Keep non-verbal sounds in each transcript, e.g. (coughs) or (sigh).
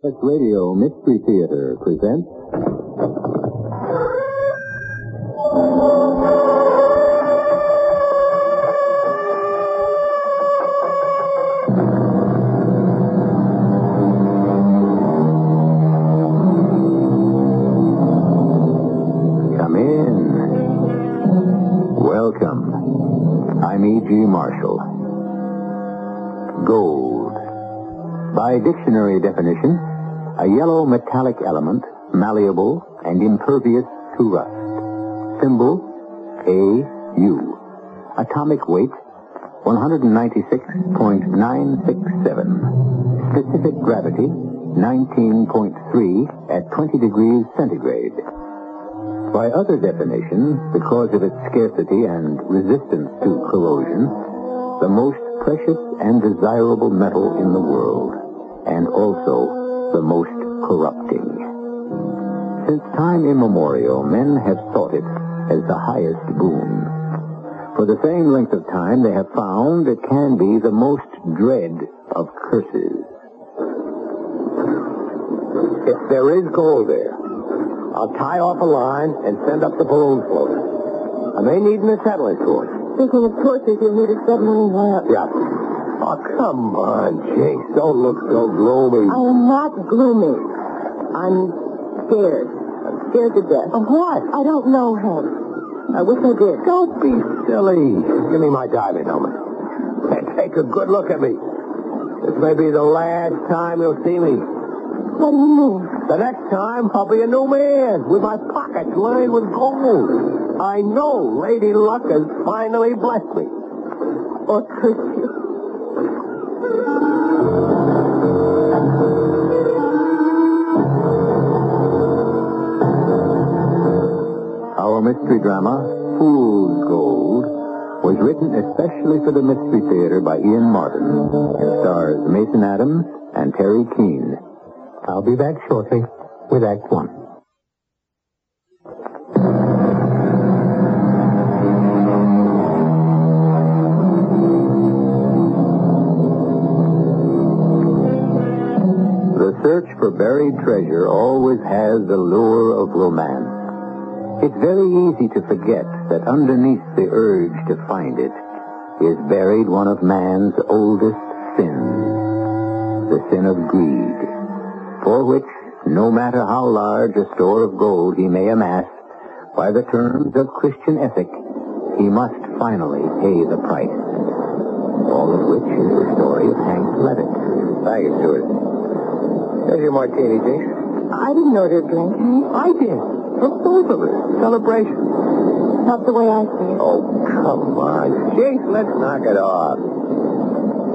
This Radio Mystery Theater presents. Come in. Welcome. I'm E.G. Marshall. Gold. By dictionary definition, yellow metallic element, malleable and impervious to rust. Symbol, AU. Atomic weight, 196.967. Specific gravity, 19.3 at 20 degrees centigrade. By other definition, because of its scarcity and resistance to corrosion, the most precious and desirable metal in the world, and also the most corrupting. Since time immemorial, men have sought it as the highest boon. For the same length of time, they have found it can be the most dread of curses. If there is gold there, I'll tie off a line and send up the balloon floater. I may need an acetylene torch. Speaking of torches, you'll need a submarine lamp. Yeah. Oh, come on, Jinx. Don't look so gloomy. I am not gloomy. I'm scared. I'm scared to death. Of what? I don't know, Hank. I wish I did. Don't be silly. Give me my diving helmet. And take a good look at me. This may be the last time you'll see me. What do you mean? The next time, I'll be a new man with my pockets lined with gold. I know Lady Luck has finally blessed me. Oh, or could you? Our mystery drama, Fool's Gold, was written especially for the Mystery Theater by Ian Martin and stars Mason Adams and Teri Keane. I'll be back shortly with Act One. The search for buried treasure always has the lure of romance. It's very easy to forget that underneath the urge to find it is buried one of man's oldest sins, the sin of greed, for which, no matter how large a store of gold he may amass, by the terms of Christian ethic, he must finally pay the price. All of which is the story of Hank Levitt. Thank you, Stuart. There's your martini, Jinx. I didn't order a drink, Hank. I did. For both of us. Celebration. Not the way I see it. Oh, come on. Jinx, let's knock it off.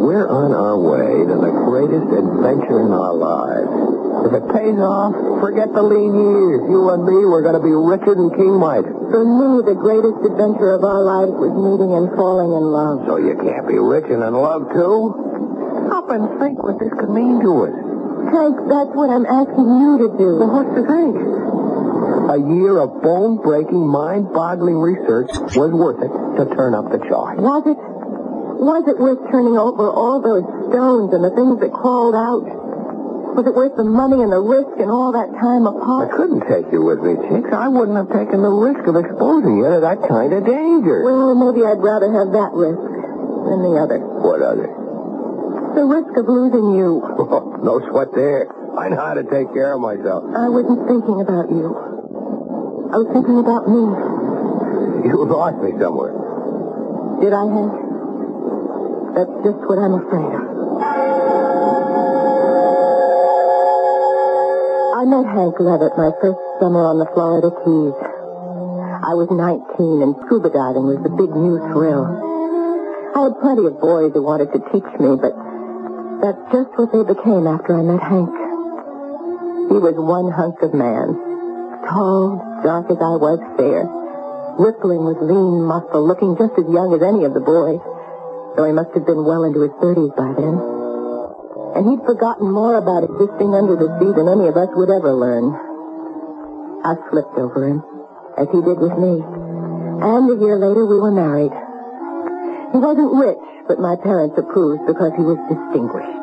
We're on our way to the greatest adventure in our lives. If it pays off, forget the lean years. You and me, we're going to be richer than King Mike. For me, the greatest adventure of our lives was meeting and falling in love. So you can't be rich and in love, too? Stop and think what this could mean to us. Hank, that's what I'm asking you to do. Well, what's to think? A year of bone-breaking, mind-boggling research was worth it to turn up the chart. Was it? Was it worth turning over all those stones and the things that crawled out? Was it worth the money and the risk and all that time apart? I couldn't take you with me, Jinx. I wouldn't have taken the risk of exposing you to that kind of danger. Well, maybe I'd rather have that risk than the other. What other? The risk of losing you. (laughs) no sweat there. I know how to take care of myself. I wasn't thinking about you. I was thinking about me. You lost me somewhere. Did I, Hank? That's just what I'm afraid of. I met Hank Levitt my first summer on the Florida Keys. I was 19 and scuba diving was the big new thrill. I had plenty of boys who wanted to teach me, but that's just what they became after I met Hank. He was one hunk of man. Tall, dark as I was, fair. Rippling with lean muscle, looking just as young as any of the boys, though he must have been well into his 30s by then. And he'd forgotten more about existing under the sea than any of us would ever learn. I slipped over him, as he did with me. And a year later, we were married. He wasn't rich, but my parents approved because he was distinguished.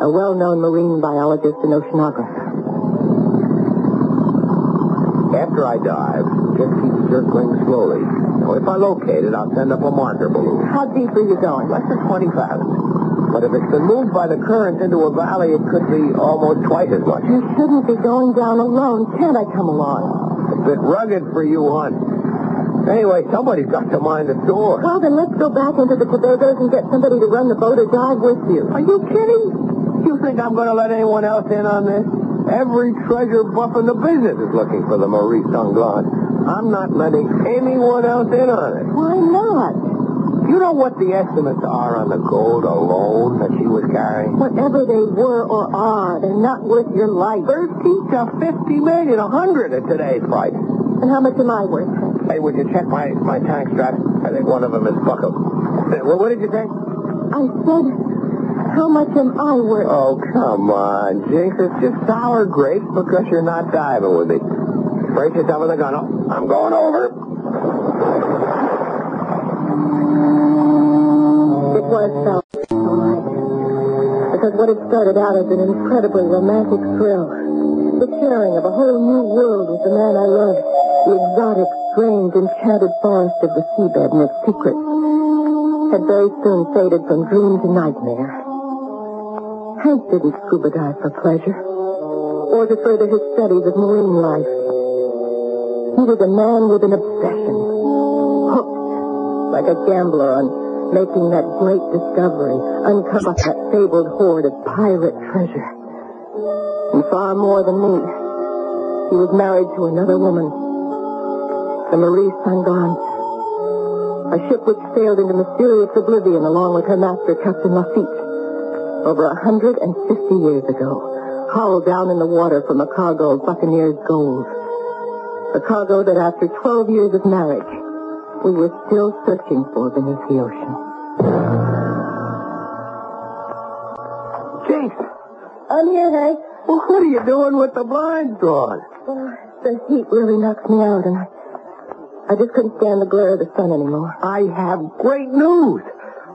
a well-known marine biologist and oceanographer. After I dive, just keep circling slowly. So if I locate it, I'll send up a marker balloon. How deep are you going? Less than 20 fathoms. But if it's been moved by the current into a valley, it could be almost twice as much. You shouldn't be going down alone. Can't I come along? It's a bit rugged for you, hon. Anyway, somebody's got to mind the door. Well, then let's go back into the Tobagos and get somebody to run the boat or dive with you. Are you kidding? You think I'm going to let anyone else in on this? Every treasure buff in the business is looking for the Marie Sanglant. I'm not letting anyone else in on it. Why not? You know what the estimates are on the gold alone that she was carrying? Whatever they were or are, they're not worth your life. 30 to 50 million, a 100 at today's price. And how much am I worth? Hey, would you check my, my tank straps? I think one of them is buckled. Well, what did you say? I said, how much am I worth? Oh, come on, Jinx. It's just sour grapes because you're not diving with me. Brace yourself in the gun. I'm going over. It was so right. Because what had started out as an incredibly romantic thrill, the sharing of a whole new world with the man I loved, the exotic, strange, enchanted forest of the seabed and its secrets, had very soon faded from dream to nightmare. Hank didn't scuba dive for pleasure, or to further his studies of marine life. He was a man with an obsession, hooked like a gambler on making that great discovery, uncover that fabled hoard of pirate treasure. And far more than me, he was married to another woman, the Marie Sanglant, a ship which sailed into mysterious oblivion along with her master, Captain Lafitte, over hundred and fifty years ago, hauled down in the water from a cargo of buccaneers' gold. A cargo that after 12 years of marriage, we were still searching for beneath the ocean. Jinx, I'm here, Hank. well, what are you doing with the blinds drawn? Oh, the heat really knocks me out, and I, I just couldn't stand the glare of the sun anymore. I have great news.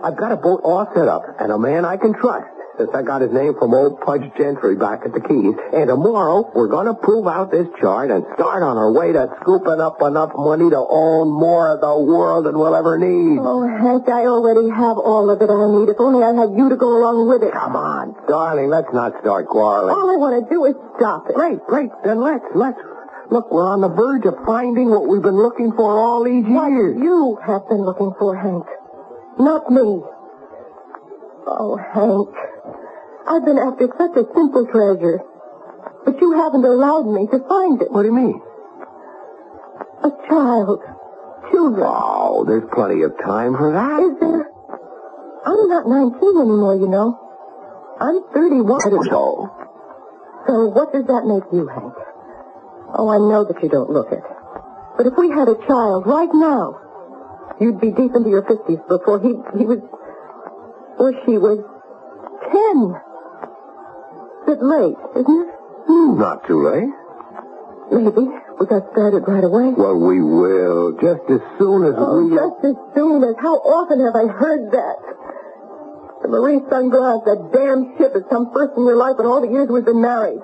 I've got a boat all set up and a man I can trust. Since I got his name from old Pudge Gentry back at the Keys. And tomorrow, we're going to prove out this chart and start on our way to scooping up enough money to own more of the world than we'll ever need. Oh, Hank, I already have all of it I need. If only I had you to go along with it. Come on, darling, let's not start quarreling. All I want to do is stop it. Great, great. Then let's, let's. Look, we're on the verge of finding what we've been looking for all these What years. you have been looking for, Hank. Not me. Oh, Hank. I've been after such a simple treasure. But you haven't allowed me to find it. What do you mean? A child. Children. Oh, there's plenty of time for that. Is there? I'm not 19 anymore, you know. I'm 31. So? So what does that make you, Hank? Oh, I know that you don't look it. But if we had a child right now, you'd be deep into your 50s before he, he was, or she was 10. Bit late, isn't it? Hmm, Not too late. Maybe. We got started right away. Well, we will. Just as soon as Oh, we... just as soon as. How often have I heard that? The Marie Sanglant, that damn ship, is come first in your life in all the years we've been married.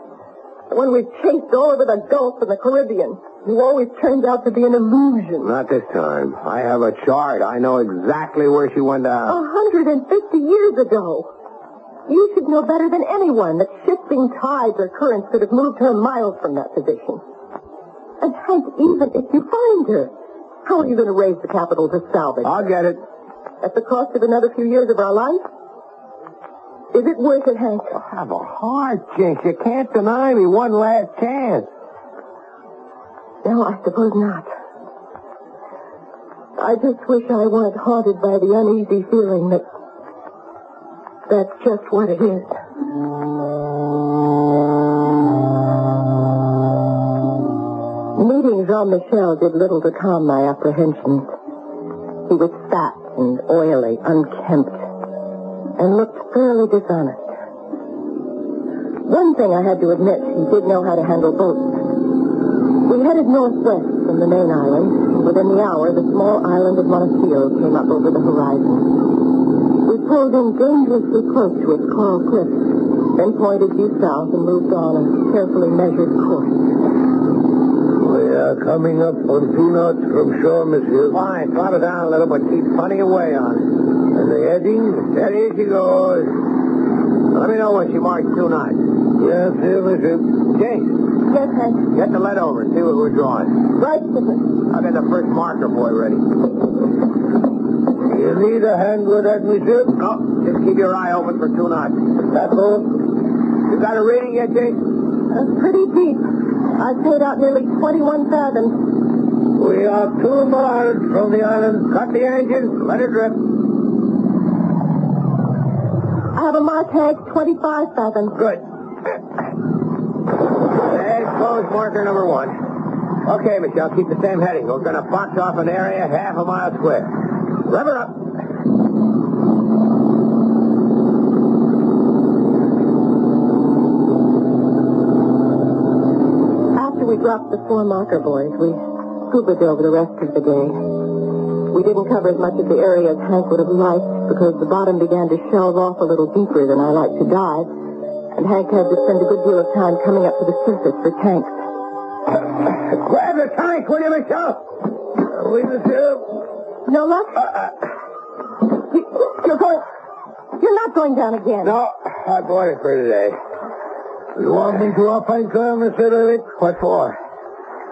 The one we've chased all over the Gulf and the Caribbean. You always turned out to be an illusion. Not this time. I have a chart. I know exactly where she went out. A hundred and fifty years ago. You should know better than anyone that shifting tides or currents could have moved her miles from that position. And Hank, even if you find her, how are you going to raise the capital to salvage? I'll get it. At the cost of another few years of our life? Is it worth it, Hank? I Have a heart, Jinx. You can't deny me one last chance. No, I suppose not. I just wish I weren't haunted by the uneasy feeling that that's just what it is. Meeting Jean-Michel did little to calm my apprehensions. He was fat and oily, unkempt, and looked fairly dishonest. One thing I had to admit, he did know how to handle boats. We headed northwest from the main island. Within the hour, the small island of Montecito came up over the horizon. We pulled in dangerously close to its coral cliffs, then pointed due south and moved on a carefully measured course. We are coming up on two knots from shore, monsieur. Fine. Throttle down a little, but keep plenty away on. it. And the heading? Steady as she goes. Let me know when she marks two knots. Yes, sir, monsieur. James, Yes, Hank. get the lead over and see what we're drawing. Right, Skipper. I'll get the first marker buoy ready. You need a hand with that, monsieur? No, just keep your eye open for two knots. That all? You got a reading yet, James? Uh, pretty deep. I've paid out nearly 21 fathoms. We are two miles from the island. Cut the engine. Let it drip. I have a mark, Hank, 25 fathoms. Good. There's closed marker number one. Okay, Michel, keep the same heading. We're going to box off an area half a mile square. Rev her up. After we dropped the four marker buoys, we scuba dove the rest of the day. We didn't cover as much of the area as Hank would have liked because the bottom began to shelve off a little deeper than I like to dive, and Hank had to spend a good deal of time coming up to the surface for tanks. (coughs) Grab the tank, will you, uh, Michel? Oui, monsieur. No luck? You- You're going... You're not going down again. No, I bought it for today. You want me to up anchor, Monsieur Levitt? What for?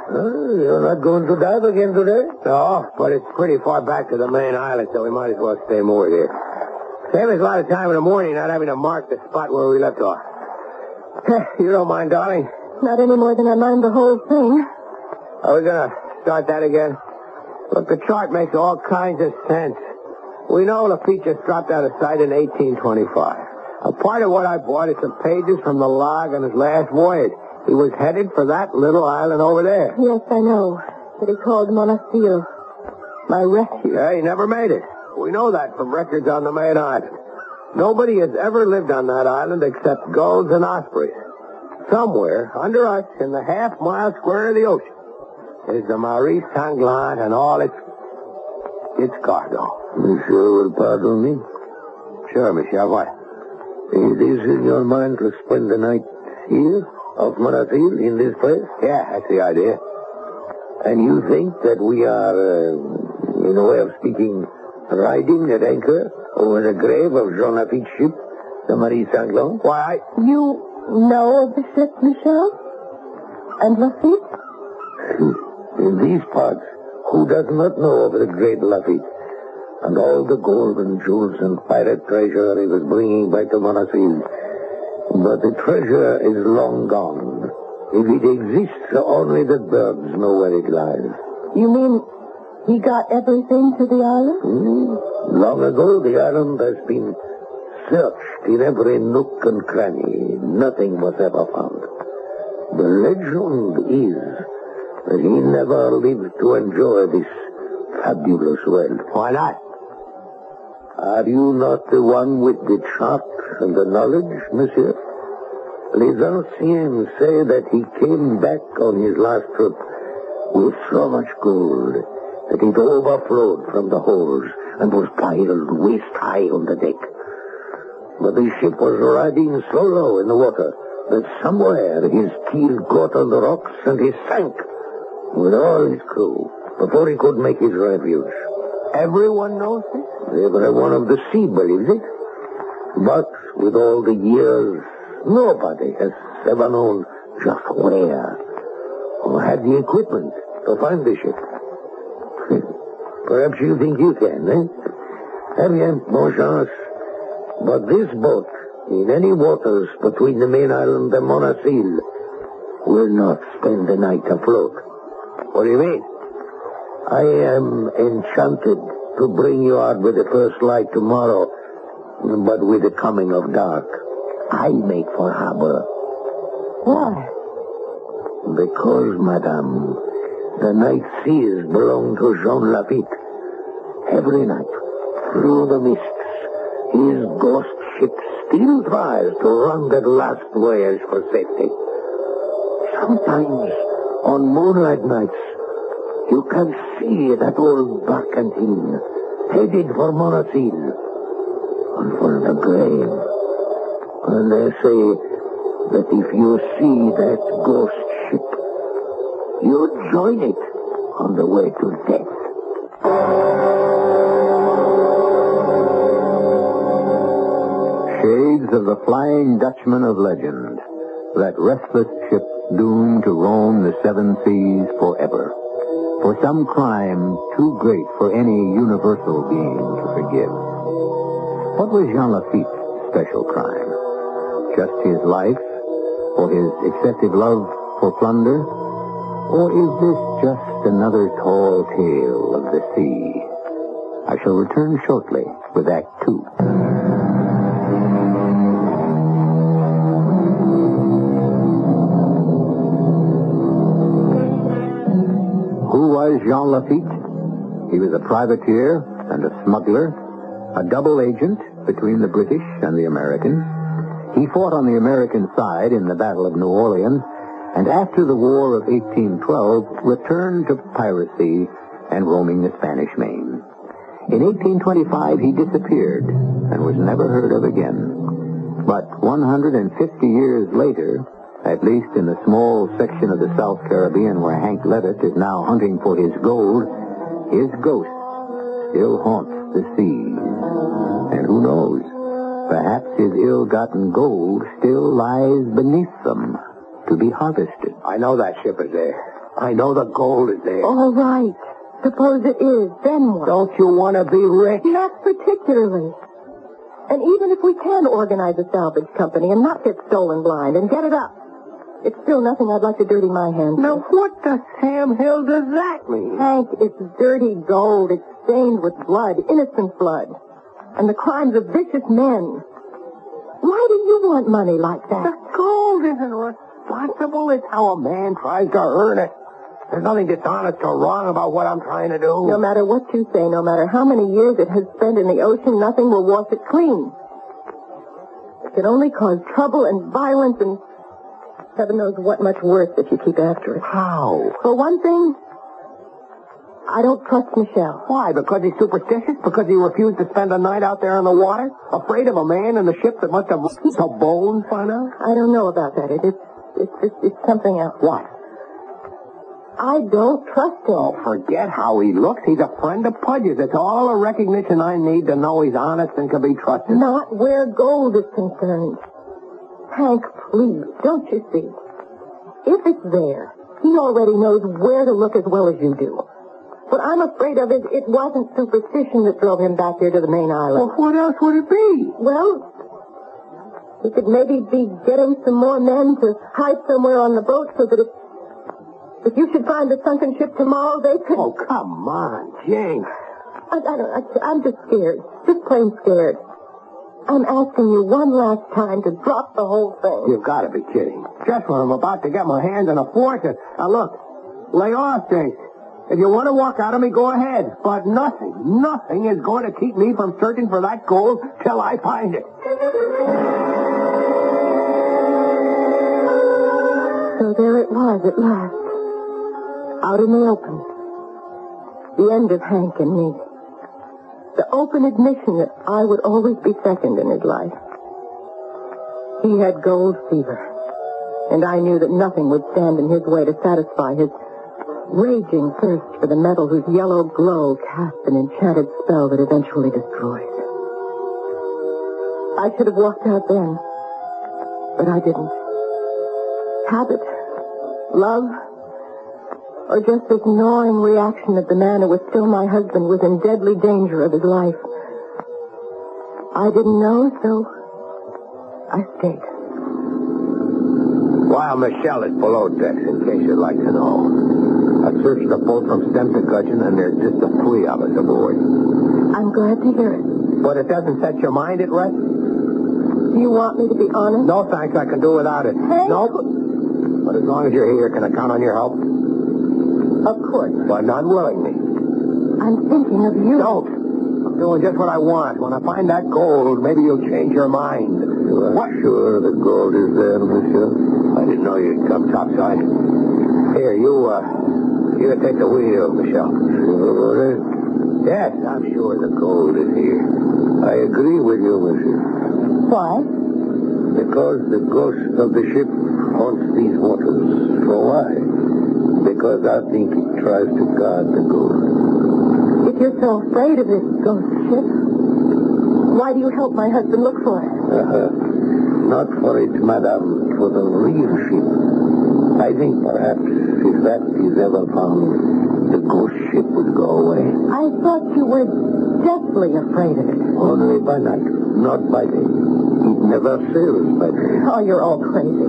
Uh, you're not going to dive again today? No, but it's pretty far back to the main island, so we might as well stay moored here. Save us a lot of time in the morning not having to mark the spot where we left off. (laughs) you don't mind, darling? Not any more than I mind the whole thing. Are we going to start that again? Look, the chart makes all kinds of sense. We know Lafitte just dropped out of sight in 1825. A part of what I bought is some pages from the log on his last voyage. He was headed for that little island over there. Yes, I know. But he called Monasterio. My refuge. Yeah, he never made it. We know that from records on the main island. Nobody has ever lived on that island except gulls and ospreys. Somewhere under us in the half mile square of the ocean is the Marie Sanglant and all its its cargo. Monsieur will pardon me. Sure, Michel, what? It is in your mind to spend the night here, off Monasil, in this place? Yeah, that's the idea. And you think that we are, uh, in a way of speaking, riding at anchor over the grave of Jean Lafitte's ship, the Marie Sanglant? Why, I... You know of the ship, Michel? And Lafitte? In these parts, who does not know of the great Lafitte? And all the gold and jewels and pirate treasure he was bringing back to Monasil. But the treasure is long gone. If it exists, only the birds know where it lies. You mean he got everything to the island? Hmm? Long ago, the island has been searched in every nook and cranny. Nothing was ever found. The legend is that he never lived to enjoy this fabulous wealth. Why not? Are you not the one with the chart and the knowledge, monsieur? Les anciens say that he came back on his last trip with so much gold that it overflowed from the holes and was piled waist high on the deck. But the ship was riding so low in the water that somewhere his keel caught on the rocks and he sank with all his crew before he could make his refuge. Everyone knows this? Every one of the sea believes it. But with all the years, nobody has ever known just where or had the equipment to find the ship. (laughs) Perhaps you think you can, eh? Eh bien, bon chance. But this boat, in any waters between the main island and Monasil, will not spend the night afloat. What do you mean? I am enchanted to bring you out with the first light tomorrow, but with the coming of dark, I make for harbor. Why? Because, madame, the night seas belong to Jean Lafitte. Every night, through the mists, his ghost ship still tries to run that last voyage for safety. Sometimes, on moonlight nights, you can see that old barkentine headed for Monasil and for the grave. and they say that if you see that ghost ship, you join it on the way to death. Shades of the Flying Dutchman of legend, that restless ship doomed to roam the seven seas forever, for some crime too great for any universal being to forgive. What was Jean Lafitte's special crime? Just his life? Or his excessive love for plunder? Or is this just another tall tale of the sea? I shall return shortly with Act Two. Jean Lafitte? He was a privateer and a smuggler, a double agent between the British and the Americans. He fought on the American side in the Battle of New Orleans, and after the War of 1812, returned to piracy and roaming the Spanish Main. In 1825, he disappeared and was never heard of again. But 150 years later, at least in the small section of the South Caribbean where Hank Levitt is now hunting for his gold, his ghost still haunts the seas. And who knows? Perhaps his ill-gotten gold still lies beneath them to be harvested. I know that ship is there. I know the gold is there. All right. Suppose it is. Then what? Don't you want to be rich? Not particularly. And even if we can organize a salvage company and not get stolen blind and get it up, it's still nothing I'd like to dirty my hands Now, with. what the Sam Hill does that mean? Hank, it's dirty gold. It's stained with blood, innocent blood. And the crimes of vicious men. Why do you want money like that? The gold isn't responsible. It's how a man tries to earn it. There's nothing dishonest or wrong about what I'm trying to do. No matter what you say, no matter how many years it has spent in the ocean, nothing will wash it clean. It can only cause trouble and violence and heaven knows what much worse if you keep after it. How? For one thing, I don't trust Michel. Why? Because he's superstitious? Because he refused to spend a night out there in the water? Afraid of a man in the ship that must have a bone by now? I don't know about that. It, it's, it's, it's, it's something else. What? I don't trust him. Oh, forget how he looks. He's a friend of Pudge's. It's all the recognition I need to know he's honest and can be trusted. Not where gold is concerned. Hank, please, don't you see? If it's there, he already knows where to look as well as you do. What I'm afraid of is it wasn't superstition that drove him back here to the main island. Well, what else would it be? Well, he could maybe be getting some more men to hide somewhere on the boat so that if, if you should find the sunken ship tomorrow, they could... Oh, come on, Jane. I, I don't, I, I'm just scared. Just plain scared. I'm asking you one last time to drop the whole thing. You've got to be kidding. Just when I'm about to get my hands on a fortune. Now, look, lay off, Jane. If you want to walk out of me, go ahead. But nothing, nothing is going to keep me from searching for that gold till I find it. So there it was at last. Out in the open. The end of Hank and me. The open admission that I would always be second in his life. He had gold fever. And I knew that nothing would stand in his way to satisfy his raging thirst for the metal whose yellow glow cast an enchanted spell that eventually destroys. I should have walked out then, but I didn't. Habit, love, or just this gnawing reaction that the man who was still my husband was in deadly danger of his life. I didn't know, so I stayed. While Michel is below decks, in case you'd like to know. I searched the boat from stem to gudgeon, and there's just the three of us aboard. I'm glad to hear it. But it doesn't set your mind at rest? Do you want me to be honest? No, thanks. I can do without it. Hank? Nope. But as long as you're here, can I count on your help? Of course. But not willingly. I'm thinking of you. Don't. I'm doing just what I want. When I find that gold, maybe you'll change your mind. You are What? sure the gold is there, monsieur? I didn't know you'd come topside. Here, you, uh, you take the wheel, Michel. Sure? Yes, I'm sure the gold is here. I agree with you, monsieur. Why? Because the ghost of the ship haunts these waters. For why? Because I think it tries to guard the gold. If you're so afraid of this ghost ship, why do you help my husband look for it? Uh-huh. Not for it, madame, for the real ship. I think perhaps if that is ever found, the ghost ship would go away. I thought you were deathly afraid of it. Only by night, not by day. It never sails by day. Oh, you're all crazy.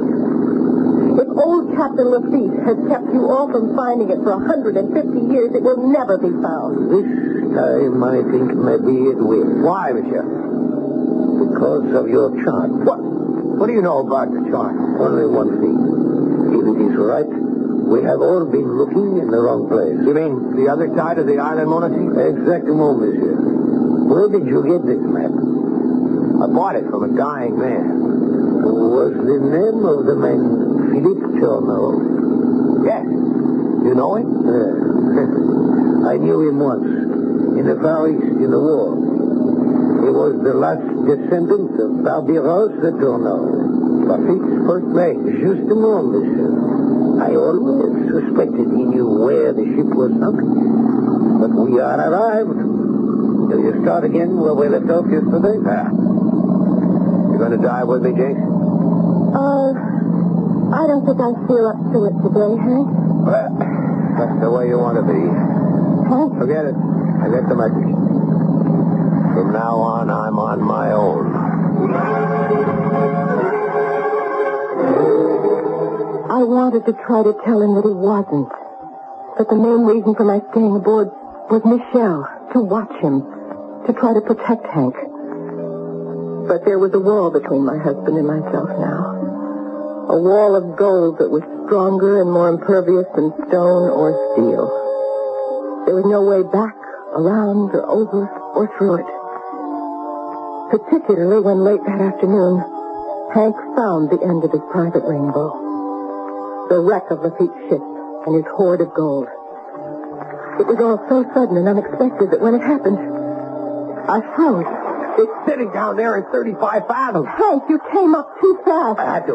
If old Captain Lafitte has kept you all from finding it for 150 years, it will never be found. This time, I think maybe it will. Why, monsieur? Because of your chart. What? What do you know about the chart? Only one thing. If it is right, we have all been looking in the wrong place. You mean the other side of the island, Monasil? Exactement, monsieur. Where did you get this map? I bought it from a dying man. Was the name of the man Philippe Tourneau? Yes. You know him? Uh, (laughs) I knew him once, in the Far East, in the war. He was the last descendant of Barbiros de Tourneau. Lafitte's first mate. Justement, monsieur. I always suspected he knew where the ship was sunk. But we are arrived. Will you start again where we left off yesterday? Yeah. You going to dive with me, Jinx? Uh, I don't think I feel up to it today, Hank. Well, that's the way you want to be. Hank? Forget it. I get the message. From now on, I'm on my own. I wanted to try to tell him that he wasn't. But the main reason for my staying aboard was Michel, to watch him, to try to protect Hank. But there was a wall between my husband and myself now. A wall of gold that was stronger and more impervious than stone or steel. There was no way back, around, or over, or through it. Particularly when late that afternoon, Hank found the end of his private rainbow the wreck of Lafitte's ship and his hoard of gold. It was all so sudden and unexpected that when it happened, I froze. It's sitting down there in 35 fathoms. Hank, you came up too fast. I had to.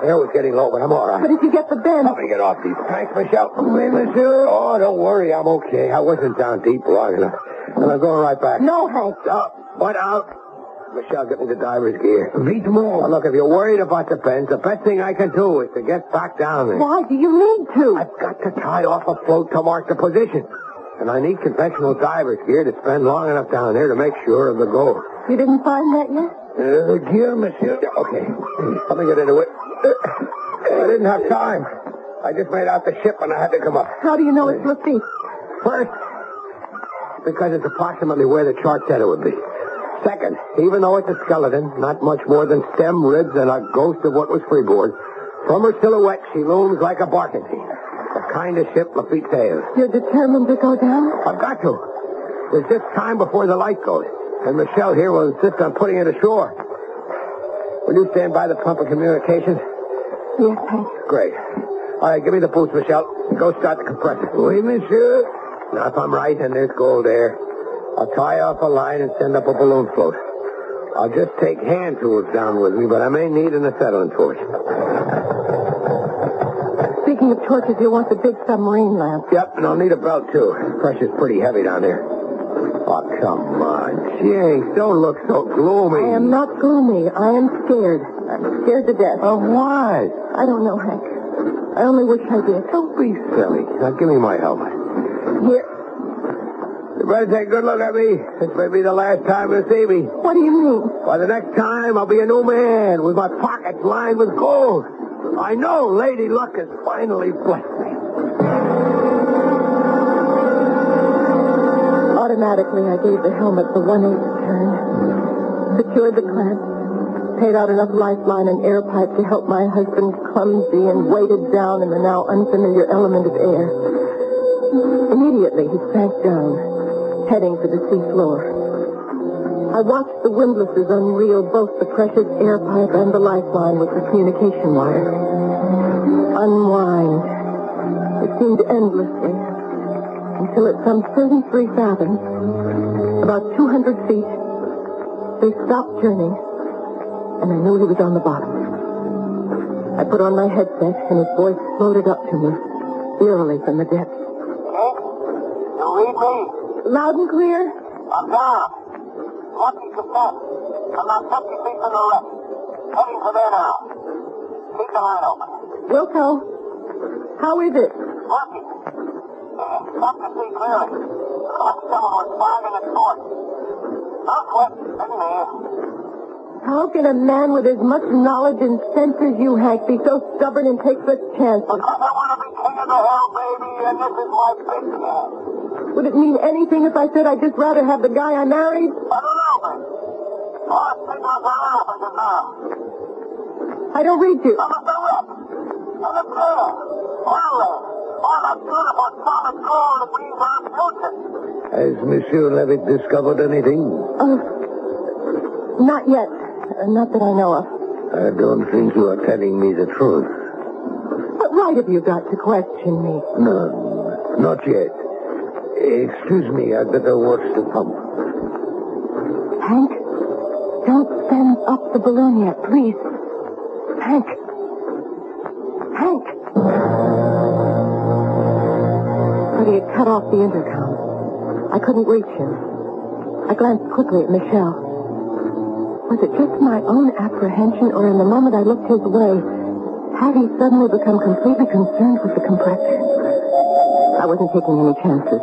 The air was getting low, but I'm all right. But if you get the bend... Help me get off these planks, Michel. Oui, monsieur. Oh, don't worry. I'm okay. I wasn't down deep long enough. And I'm going right back. No, Hank. Uh, what out? Michel, get me the diver's gear. Vite more. Look, if you're worried about the bends, the best thing I can do is to get back down there. Why do you need to? I've got to tie off a float to mark the position. And I need conventional diver's gear to spend long enough down there to make sure of the goal. You didn't find that yet? Uh, the gear, monsieur. Okay. Let me get into it. I didn't have time. I just made out the ship and I had to come up. How do you know it's Lafitte? First, because it's approximately where the chart said it would be. Second, even though it's a skeleton, not much more than stem, ribs, and a ghost of what was freeboard, from her silhouette she looms like a barkentine. The kind of ship Lafitte sails. You're determined to go down? I've got to. There's just time before the light goes. And Michel here will insist on putting it ashore. Will you stand by the pump of communications? Yes, Hank. Great. All right, give me the boots, Michel. Go start the compressor. Oui, monsieur. Now, if I'm right and there's gold there, I'll tie off a line and send up a balloon float. I'll just take hand tools down with me, but I may need an acetylene torch. Speaking of torches, you'll want the big submarine lamp. Yep, and I'll need a belt, too. Pressure's pretty heavy down there. Oh, come on. Jinx, don't look so gloomy. I am not gloomy. I am scared. I'm scared to death. Of what? I don't know, Hank. I only wish I did. Don't be silly. Now, give me my helmet. Here. You better take a good look at me. This may be the last time you'll see me. What do you mean? By the next time, I'll be a new man with my pockets lined with gold. I know Lady Luck has finally blessed me. Automatically, I gave the helmet the one-eighth turn, secured the clamp, paid out enough lifeline and air pipe to help my husband clumsy and weighted down in the now unfamiliar element of air. Immediately, he sank down, heading for the sea floor. I watched the windlasses unreel both the precious air pipe and the lifeline with the communication wire. Unwind. It seemed endlessly until at some 33 fathoms, about 200 feet, they stopped turning, and I knew he was on the bottom. I put on my headset, and his voice floated up to me, eerily from the depths. Jake, you read me? Loud and clear? I'm down. 20 percent. I'm not 50 feet from the wreck. Heading for there now. Keep the line open. Wilco, how is it? Working. Uh, stop to see clearly. Like someone was firing port. No sweat. Steady there. How can a man with as much knowledge and sense as you, Hank, be so stubborn and take such chances? Because I want to be king of the hill, baby, and this is my big. Would it mean anything if I said I'd just rather have the guy I married? I don't read you. I'm at the wreck. And the prayer. Oil there. All that beautiful solid gold that means our future. Has Monsieur Levitt discovered anything? Uh, not yet. Uh, not that I know of. I don't think you are telling me the truth. What right have you got to question me? None. Not yet. Excuse me, I'd better watch the pump. Hank, don't send up the balloon yet, please. Hank. Hank. But he had cut off the intercom. I couldn't reach him. I glanced quickly at Michel. Was it just my own apprehension, or in the moment I looked his way, had he suddenly become completely concerned with the compressor? I wasn't taking any chances.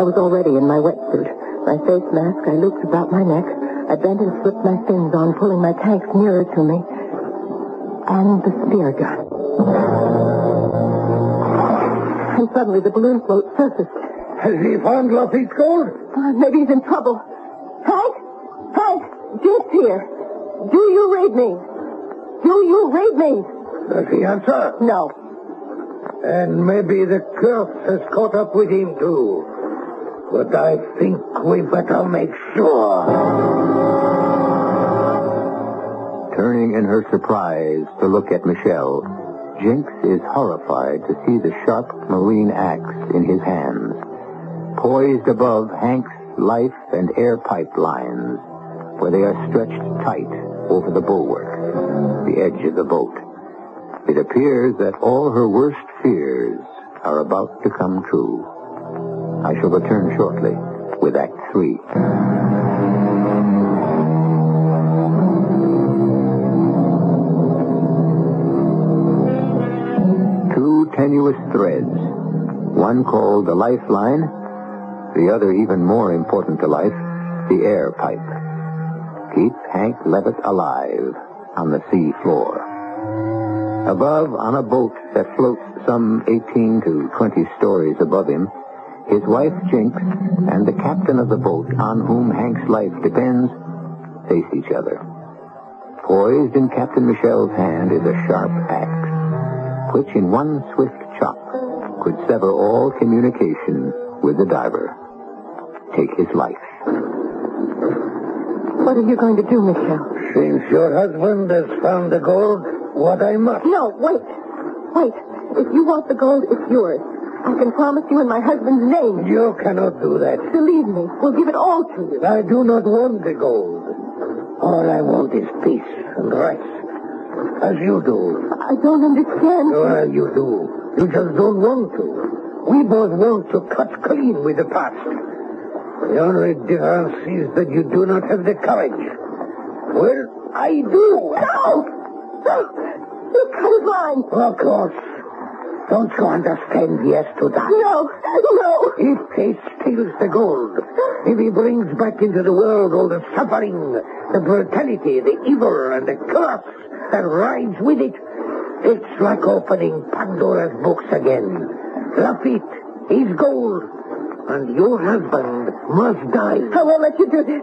I was already in my wetsuit. My face mask I looped about my neck. I bent and slipped my fins on, pulling my tanks nearer to me. And the spear gun. And suddenly the balloon float surfaced. Has he found Lafitte's gold? Uh, maybe he's in trouble. Hank? Hank? Jinx here. Do you read me? Do you read me? Does he answer? No. And maybe the curse has caught up with him, too. But I think we better make sure. Turning in her surprise to look at Michel, Jinx is horrified to see the sharp marine axe in his hands. Poised above Hank's life and air pipe lines, where they are stretched tight over the bulwark, the edge of the boat. It appears that all her worst fears are about to come true. I shall return shortly with Act Three. Tenuous threads, one called the lifeline, the other even more important to life, the air pipe. Keep Hank Levitt alive on the sea floor. Above, on a boat that floats some 18 to 20 stories above him, his wife Jinx and the captain of the boat on whom Hank's life depends face each other. Poised in Captain Michel's hand is a sharp axe, which in one swift chop could sever all communication with the diver. Take his life. What are you going to do, Michel? Since your husband has found the gold, what I must. No, wait. Wait. If you want the gold, it's yours. I can promise you in my husband's name. You cannot do that. Believe me, we'll give it all to you. I do not want the gold. All I want is peace and rest. As you do. I don't understand. Well, you do. You just don't want to. We both want to cut clean with the past. The only difference is that you do not have the courage. Well, I do. No! No! You cut his line. Of course. Don't you understand he has to die? No! No! If he steals the gold, if he brings back into the world all the suffering, the brutality, the evil, and the curse that rides with it, it's like opening Pandora's box again. Lafitte, his gold, and your husband must die. I won't let you do this.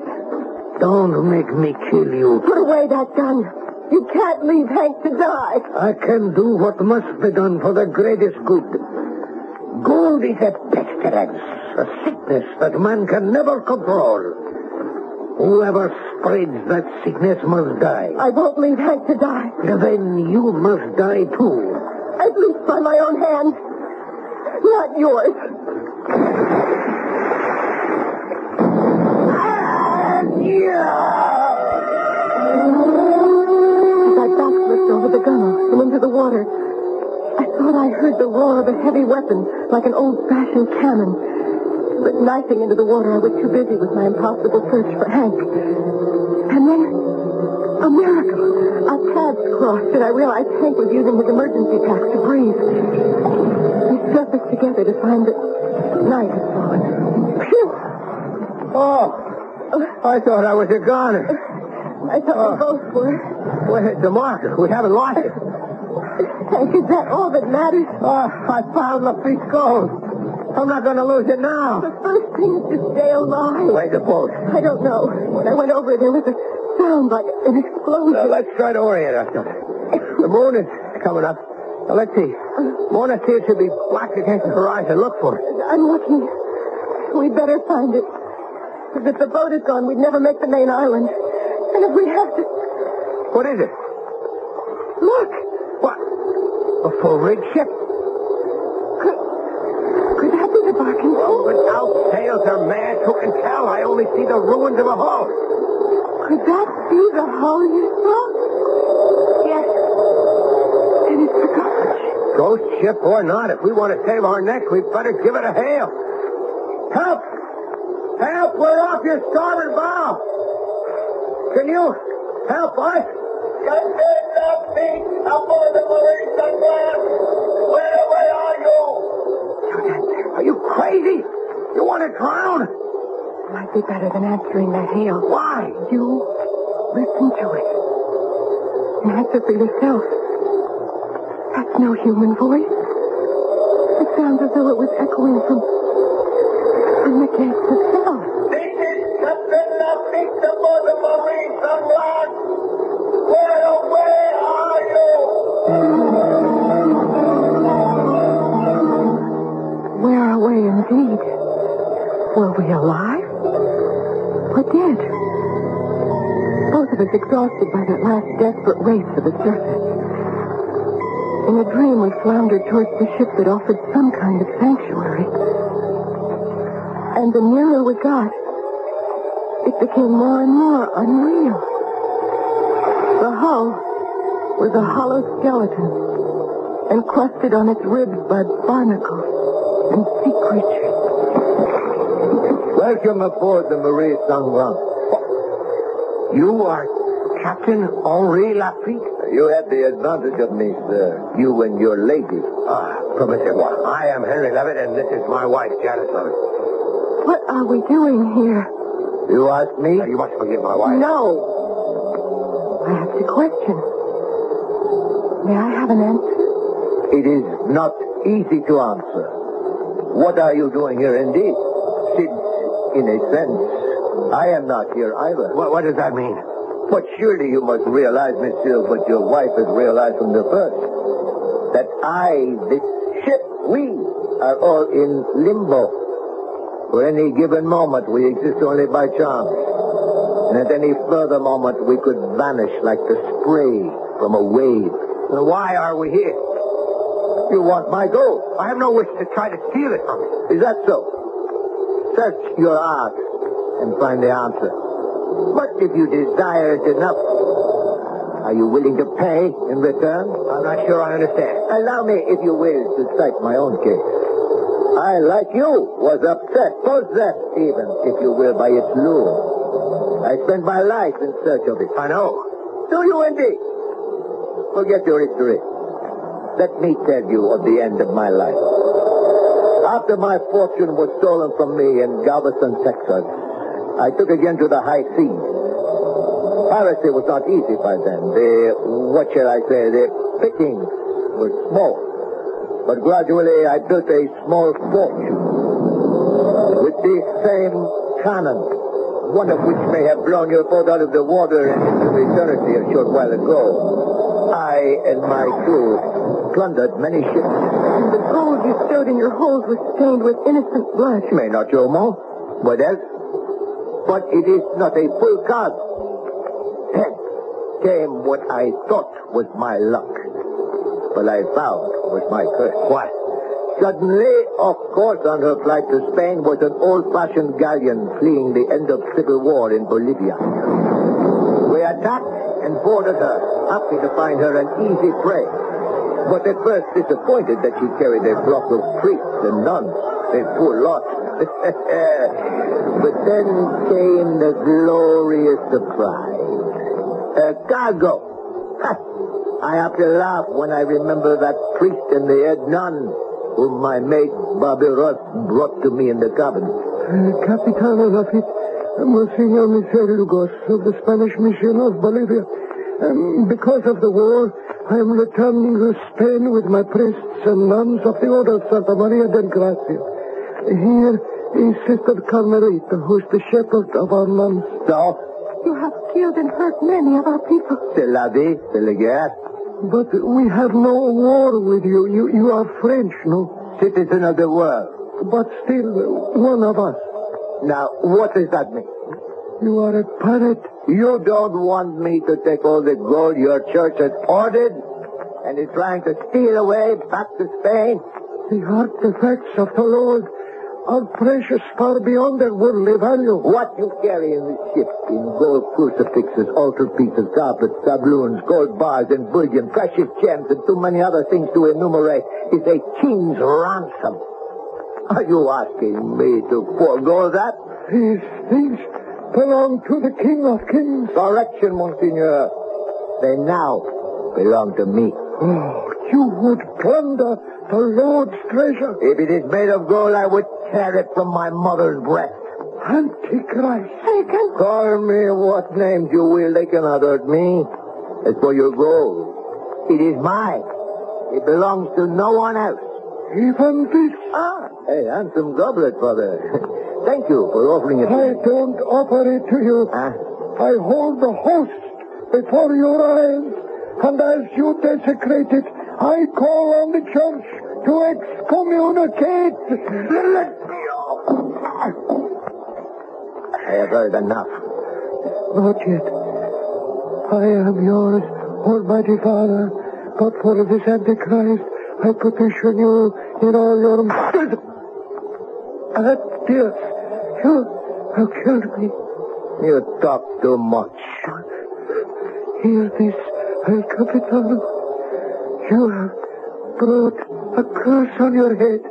Don't make me kill you. Put away that gun. You can't leave Hank to die. I can do what must be done for the greatest good. Gold is a pestilence, a sickness that man can never control. Whoever spreads that sickness must die. I won't leave Hank to die. Then you must die too. At least by my own hand. Not yours. Ah, As I slipped over the gunwale and into the water. I thought I heard the roar of a heavy weapon, like an old-fashioned cannon. But knifing into the water, I was too busy with my impossible search for Hank. And then, a miracle. Our paths crossed, and I realized Hank was using his emergency pack to breathe. We surfaced together to find that night had fallen. Phew! Oh, uh, I thought I was a goner. I thought we both were. Where's the marker? We haven't lost it. (laughs) Is that all that matters? Oh, I found Lafitte's gold. I'm not going to lose it now. The first thing is to stay alive. Where's the boat? I don't know. When I went over, there was a sound like an explosion. Now, let's try to orient ourselves. The moon is coming up. Now, let's see. Moon appears to be black against the horizon. Look for it. I'm looking. We'd better find it. Because if the boat is gone, we'd never make the main island. And if we have to... What is it? Look! What? A full rig ship? Could, could that be the barking Well, without sails or mast, who can tell? I only see the ruins of a hull. Could that be the hull you saw? Yes. And it's the ghost. Ghost ship or not, if we want to save our neck, we'd better give it a hail. Help! Help! We're off your starboard bow! Can you help us? Captain Duffy, aboard the Marie Sanglant. Where, where are you? Are you crazy? You want to drown? It Might be better than answering that hail. Why? You listen to it. And answer for yourself. That's no human voice. It sounds as though it was echoing from, from the gates Were we alive? Or dead? Both of us exhausted by that last desperate race for the surface. In a dream, we floundered towards the ship that offered some kind of sanctuary. And the nearer we got, it became more and more unreal. The hull was a hollow skeleton, encrusted on its ribs by barnacles and sea creatures. Welcome aboard the Marie Sanglant. You are Captain Henri Lafitte? You had the advantage of me, sir. You and your lady. Ah, promisez-moi. I am Henry Levitt, and this is my wife, Janice Levitt. What are we doing here? You ask me? Now, you must forgive my wife. No. I have to question. May I have an answer? It is not easy to answer. What are you doing here indeed? Since, in a sense, I am not here either. What, what does that mean? But surely you must realize, monsieur, what your wife has realized from the first. That I, this ship, we, are all in limbo. For any given moment, we exist only by chance. And at any further moment, we could vanish like the spray from a wave. Then why are we here? You want my gold? I have no wish to try to steal it from you. Is that so? Search your heart and find the answer. But if you desire it enough, are you willing to pay in return? I'm not sure I understand. Allow me, if you will, to cite my own case. I, like you, was upset, possessed even, if you will, by its lure. I spent my life in search of it. I know. Do you indeed? Forget your history. Let me tell you of the end of my life. After my fortune was stolen from me in Galveston, Texas, I took again to the high seas. Piracy was not easy by then. The, what shall I say, the pickings were small. But gradually I built a small fortune. With these same cannon, one of which may have blown your boat out of the water and into eternity a short while ago. I and my crew plundered many ships. And the gold you stowed in your hold was stained with innocent blood. You may not more. What else? But it is not a full card. Then came what I thought was my luck. But I found was my curse. What? Suddenly, of course, on her flight to Spain was an old-fashioned galleon fleeing the end of civil war in Bolivia. We attacked and boarded her, happy to find her an easy prey. But at first disappointed that she carried a flock of priests and nuns. A poor lot. (laughs) but then came the glorious surprise. A cargo. Ha! I have to laugh when I remember that priest and the head nun whom my mate Bobby Ross brought to me in the cabin. Capitano Lafitte, Monsignor Michel Lugos of the Spanish Mission of Bolivia. Um, because of the war, I am returning to Spain with my priests and nuns of the Order of Santa Maria del Gracia. Here is Sister Carmelita, who is the shepherd of our nuns. So, You have killed and hurt many of our people. c'est la vie, c'est la guerre. But we have no war with you. You, you are French, no? Citizen of the world. But still, one of us. Now, what does that mean? You are a pirate. You don't want me to take all the gold your church has hoarded and is trying to steal away back to Spain? The artifacts of the Lord are precious far beyond their worldly value. What you carry in the ship in gold crucifixes, altar pieces, goblets, doubloons, gold bars, and bullion, precious gems, and too many other things to enumerate is a king's ransom. Are you asking me to forego that? These things belong to the King of Kings. Correction, Monsignor. They now belong to me. Oh, you would plunder the Lord's treasure. If it is made of gold, I would tear it from my mother's breast. Antichrist. Taken. Call me what names you will, they cannot hurt me. As for your gold, it is mine. It belongs to no one else. Even this. Ah, hey, handsome goblet, father. (laughs) Thank you for offering it. I don't offer it to you. Huh? I hold the host before your eyes. And as you desecrate it, I call on the church to excommunicate. Let me off. I have heard enough. Not yet. I am yours, Almighty Father. But for this Antichrist, I petition you in all your might. Ah, dear, you have killed me. You talk too much. Hear this, El Capitano. You have brought a curse on your head.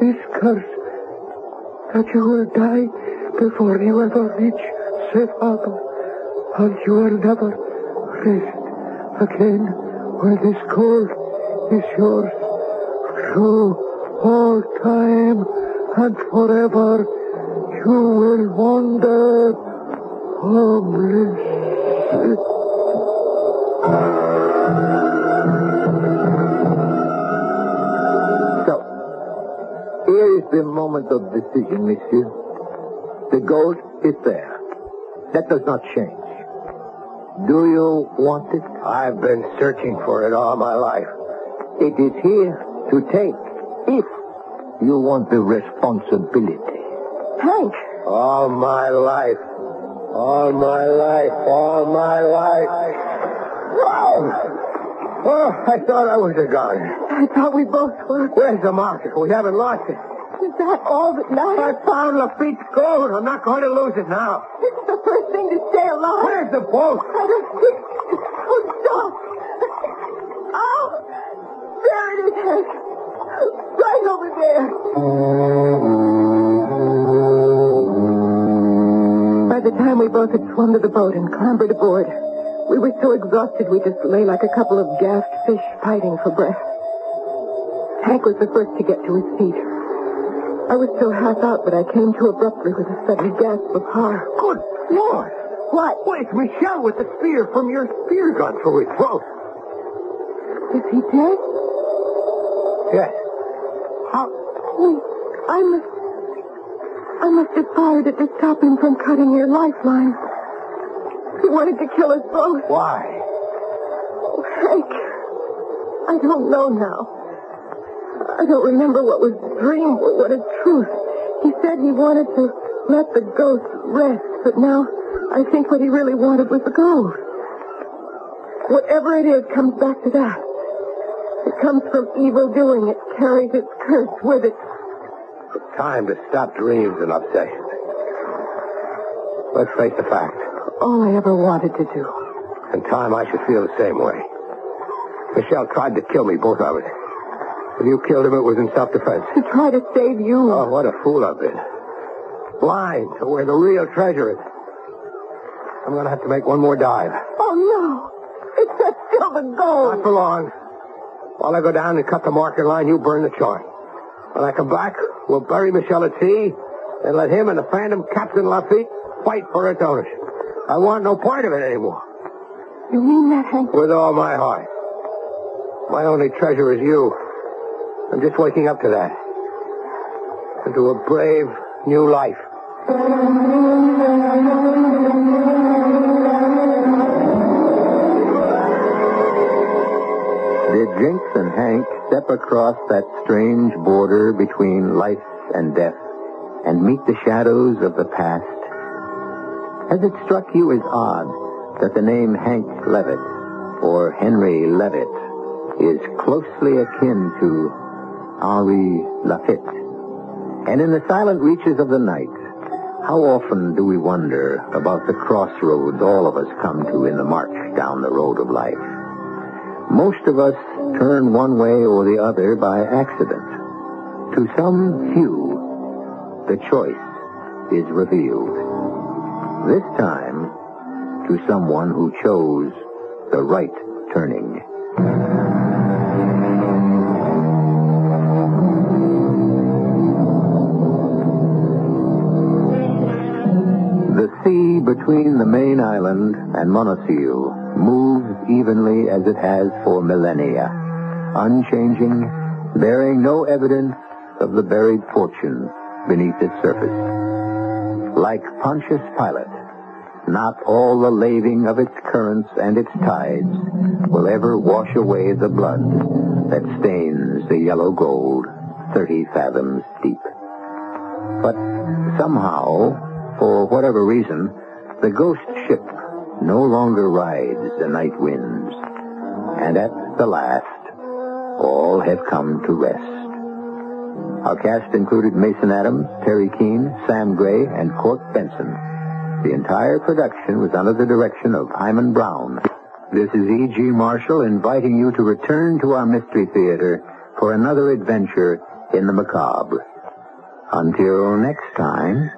This curse that you will die before you ever reach safe harbor. And you will never rest again where this gold is yours. Through all time and forever you will wander homeless. So, here is the moment of decision, monsieur. The gold is there. That does not change. Do you want it? I've been searching for it all my life. It is here to take if you want the responsibility. Hank. All my life. All my life. All my life. Wow! Oh, I thought I was a gun. I thought we both were. Where's the market? We haven't lost it. Is that all that I found Lafitte's gold. I'm not going to lose it now. This is the first thing to stay alive. Where's the boat? I don't think... Oh, stop. There it is, Right over there. By the time we both had swum to the boat and clambered aboard, we were so exhausted we just lay like a couple of gassed fish fighting for breath. Hank was the first to get to his feet. I was still half out but I came to abruptly with a sudden gasp of horror. Good Lord. What? Wait, it's Michel with the spear from your spear gun through his throat. Is he dead? Yes. How? I must... I must have fired it to stop him from cutting your lifeline. He wanted to kill us both. Why? Oh, Hank, I don't know now. I don't remember what was dream or what is truth. He said he wanted to let the ghost rest, but now I think what he really wanted was the gold. Whatever it is comes back to that. It comes from evil doing. It carries its curse with it. Time to stop dreams and obsessions. Let's face the fact. all I ever wanted to do. In time, I should feel the same way. Michel tried to kill me, both of us. When you killed him, it was in self-defense. To try to save you. Oh, what a fool I've been. Blind to where the real treasure is. I'm going to have to make one more dive. Oh, no. It's still the gold. Not for long. While I go down and cut the marker line, you burn the chart. When I come back, we'll bury Michel at sea and let him and the Phantom Captain Lafitte fight for its ownership. I want no part of it anymore. You mean that, Hank? With all my heart. My only treasure is you. I'm just waking up to that. And to a brave new life. Jinx and Hank step across that strange border between life and death and meet the shadows of the past? Has it struck you as odd that the name Hank Levitt or Henry Levitt is closely akin to Henri Lafitte? And in the silent reaches of the night, how often do we wonder about the crossroads all of us come to in the march down the road of life? Most of us turn one way or the other by accident. To some few, the choice is revealed. This time, to someone who chose the right turning. The sea between the main island and Montecito moves evenly as it has for millennia, unchanging, bearing no evidence of the buried fortune beneath its surface. Like Pontius Pilate, not all the laving of its currents and its tides will ever wash away the blood that stains the yellow gold 30 fathoms deep. But somehow, for whatever reason, the ghost ship no longer rides the night winds. And at the last, all have come to rest. Our cast included Mason Adams, Teri Keane, Sam Gray, and Court Benson. The entire production was under the direction of Himan Brown. This is E.G. Marshall inviting you to return to our Mystery Theater for another adventure in the macabre. Until next time,